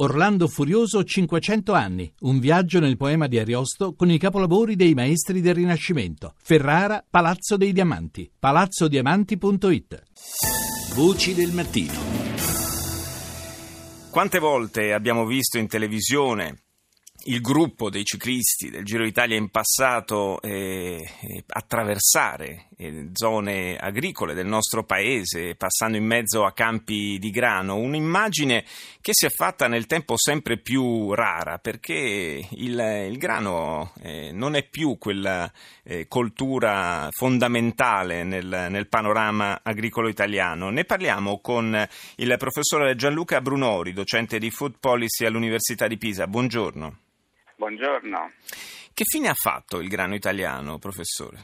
Orlando Furioso 500 anni, un viaggio nel poema di Ariosto con i capolavori dei maestri del Rinascimento. Ferrara, Palazzo dei Diamanti, palazzodiamanti.it. Voci del mattino. Quante volte abbiamo visto in televisione il gruppo dei ciclisti del Giro d'Italia in passato eh, eh, attraversare eh, zone agricole del nostro paese, passando in mezzo a campi di grano, un'immagine che si è fatta nel tempo sempre più rara, perché il, il grano eh, non è più quella eh, coltura fondamentale nel, nel panorama agricolo italiano. Ne parliamo con il professore Gianluca Brunori, docente di Food Policy all'Università di Pisa. Buongiorno. Buongiorno. Che fine ha fatto il grano italiano, professore?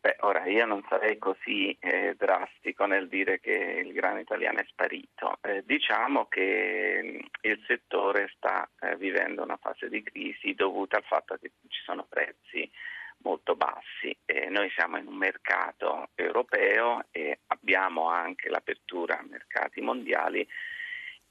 Beh, ora io non sarei così eh, drastico nel dire che il grano italiano è sparito. Eh, diciamo che mm, il settore sta eh, vivendo una fase di crisi dovuta al fatto che ci sono prezzi molto bassi. noi siamo in un mercato europeo e abbiamo anche l'apertura a mercati mondiali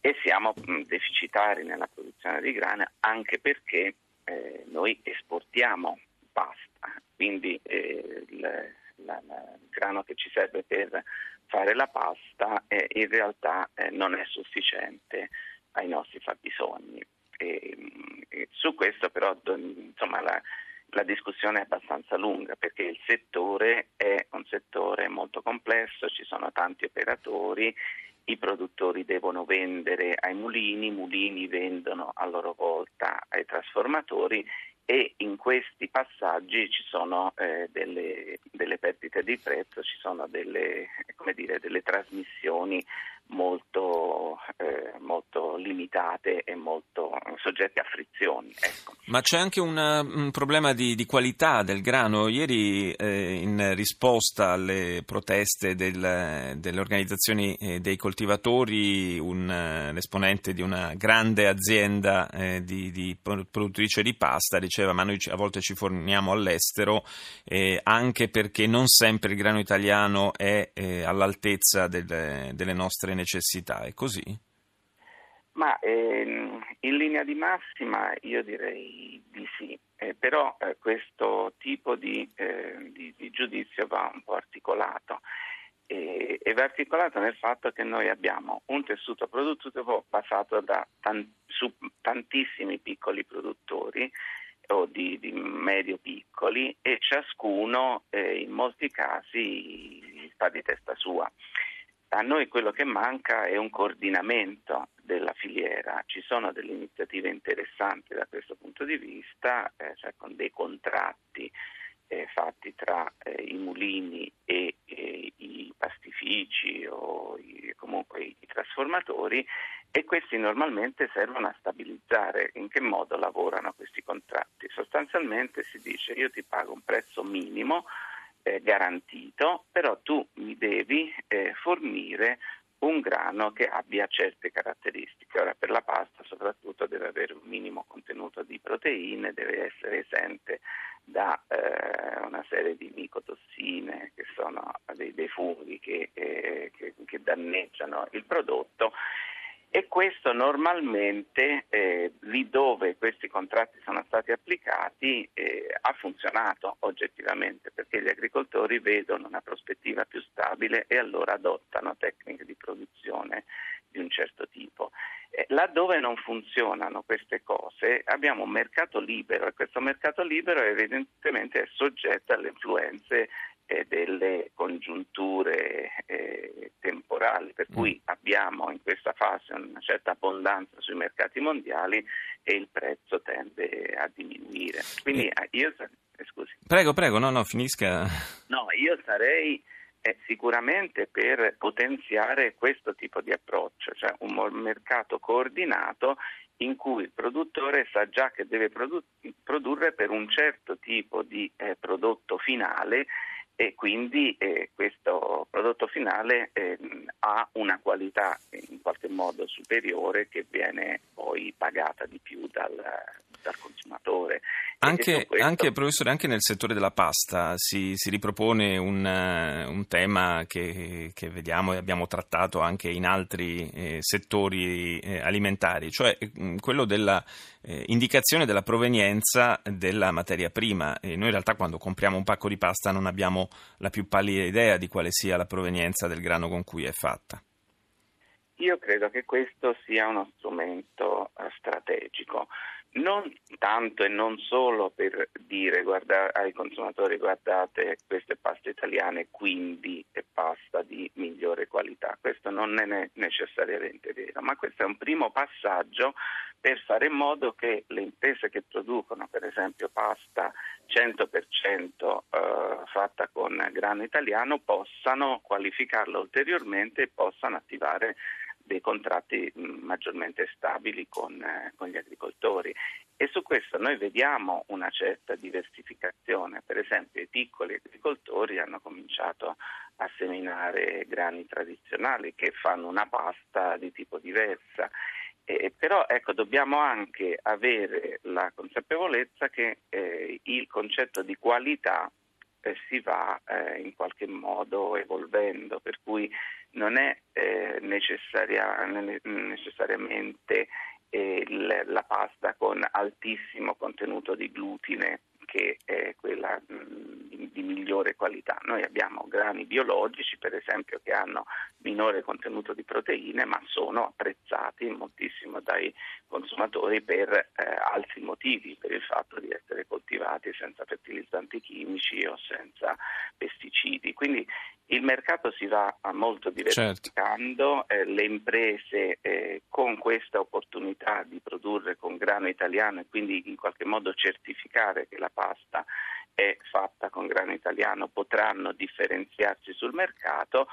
e siamo mm, deficitari nella produzione di grano anche perché eh, noi esportiamo pasta, quindi eh, il, la, la, il, grano che ci serve per fare la pasta eh, in realtà eh, non è sufficiente ai nostri fabbisogni. E, mm, e su questo però insomma, la, la discussione è abbastanza lunga perché il settore è un settore molto complesso, ci sono tanti operatori i produttori devono vendere ai mulini, i mulini vendono a loro volta ai trasformatori e in questi passaggi ci sono eh, delle, delle, perdite di prezzo, ci sono delle, dire, delle trasmissioni molto, eh, molto, limitate e molto soggette a frizioni. Ecco. Ma c'è anche una, un problema di, di, qualità del grano. Ieri eh, in risposta alle proteste del, delle organizzazioni eh, dei coltivatori, un, uh, l'esponente di una grande azienda eh, di, di, produttrice di pasta diceva ma noi a volte ci forniamo all'estero eh, anche perché non sempre il grano italiano è all'altezza del, delle nostre necessità necessità, è così? Ma ehm, in linea di massima io direi di sì, eh, però eh, questo tipo di, eh, di, di, giudizio va un po' articolato e, e, va articolato nel fatto che noi abbiamo un tessuto produttivo basato tan, su tantissimi piccoli produttori o di, di medio piccoli e ciascuno eh, in molti casi sta di testa sua. A noi quello che manca è un coordinamento della filiera, ci sono delle iniziative interessanti da questo punto di vista, eh, cioè con dei contratti eh, fatti tra eh, i mulini e i pastifici o i, comunque i trasformatori e questi normalmente servono a stabilizzare in che modo lavorano questi contratti. Sostanzialmente si dice io ti pago un prezzo minimo eh, garantito, però tu mi devi eh, fornire un grano che abbia certe caratteristiche. Ora per la pasta soprattutto deve avere un minimo contenuto di proteine, deve essere esente da eh, una serie di micotossine che sono dei, dei funghi che, eh, che, che danneggiano il prodotto questo normalmente eh, lì dove questi contratti sono stati applicati eh, ha funzionato oggettivamente perché gli agricoltori vedono una prospettiva più stabile e allora adottano tecniche di produzione di un certo tipo. Eh, laddove non funzionano queste cose abbiamo un mercato libero e questo mercato libero evidentemente è soggetto alle influenze eh, delle congiunture eh, temporali, per cui. Abbiamo in questa fase una certa abbondanza sui mercati mondiali e il prezzo tende a diminuire. Quindi eh, io eh, scusi. Prego, prego, no, no, finisca. No, io sarei eh, sicuramente per potenziare questo tipo di approccio, cioè un mercato coordinato in cui il produttore sa già che deve produ- produrre per un certo tipo di eh, prodotto finale e quindi eh, questo prodotto finale eh, ha una qualità in qualche modo superiore che viene poi pagata di più dal, al consumatore. Anche, questo... anche, professore, anche nel settore della pasta si, si ripropone un, un tema che, che, vediamo e abbiamo trattato anche in altri eh, settori eh, alimentari, cioè mh, quello della eh, della provenienza della materia prima. E noi in realtà quando compriamo un pacco di pasta non abbiamo la più pallida idea di quale sia la provenienza del grano con cui è fatta. Io credo che questo sia uno strumento eh, strategico, non tanto e non solo per dire guarda, ai consumatori guardate queste paste italiane, quindi è pasta di migliore qualità. Questo non è necessariamente vero, ma questo è un primo passaggio per fare in modo che le imprese che producono per esempio pasta 100% eh, fatta con grano italiano possano qualificarla ulteriormente e possano attivare dei contratti mm, maggiormente stabili con, eh, con, gli agricoltori e su questo noi vediamo una certa diversificazione, per esempio i piccoli agricoltori hanno cominciato a seminare grani tradizionali che fanno una pasta di tipo diversa. Eh, però ecco, dobbiamo anche avere la consapevolezza che eh, il concetto di qualità eh, si va eh, in qualche modo evolvendo, per cui non è eh, necessaria, necessariamente eh, la pasta con altissimo contenuto di glutine che è quella mh, di migliore qualità. Noi abbiamo grani biologici, per esempio, che hanno minore contenuto di proteine, ma sono apprezzati moltissimo dai consumatori per eh, altri motivi, per il fatto di essere coltivati senza fertilizzanti chimici o senza pesticidi. Quindi il mercato si va molto diversificando, certo. eh, le imprese eh, con questa opportunità di produrre con grano italiano e quindi in qualche modo certificare che la pasta è fatta con grano italiano potranno differenziarsi sul mercato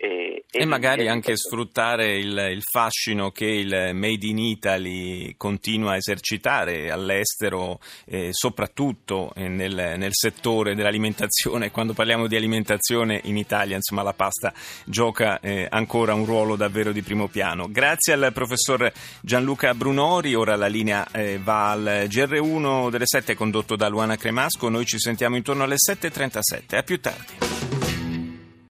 e, e, magari anche sfruttare il, il, fascino che il Made in Italy continua a esercitare all'estero, eh, soprattutto nel, nel, settore dell'alimentazione. Quando parliamo di alimentazione in Italia, insomma, la pasta gioca eh, ancora un ruolo davvero di primo piano. Grazie al professor Gianluca Brunori. Ora la linea eh, va al GR1 delle 7 condotto da Luana Cremasco. Noi ci sentiamo intorno alle 7.37. A più tardi.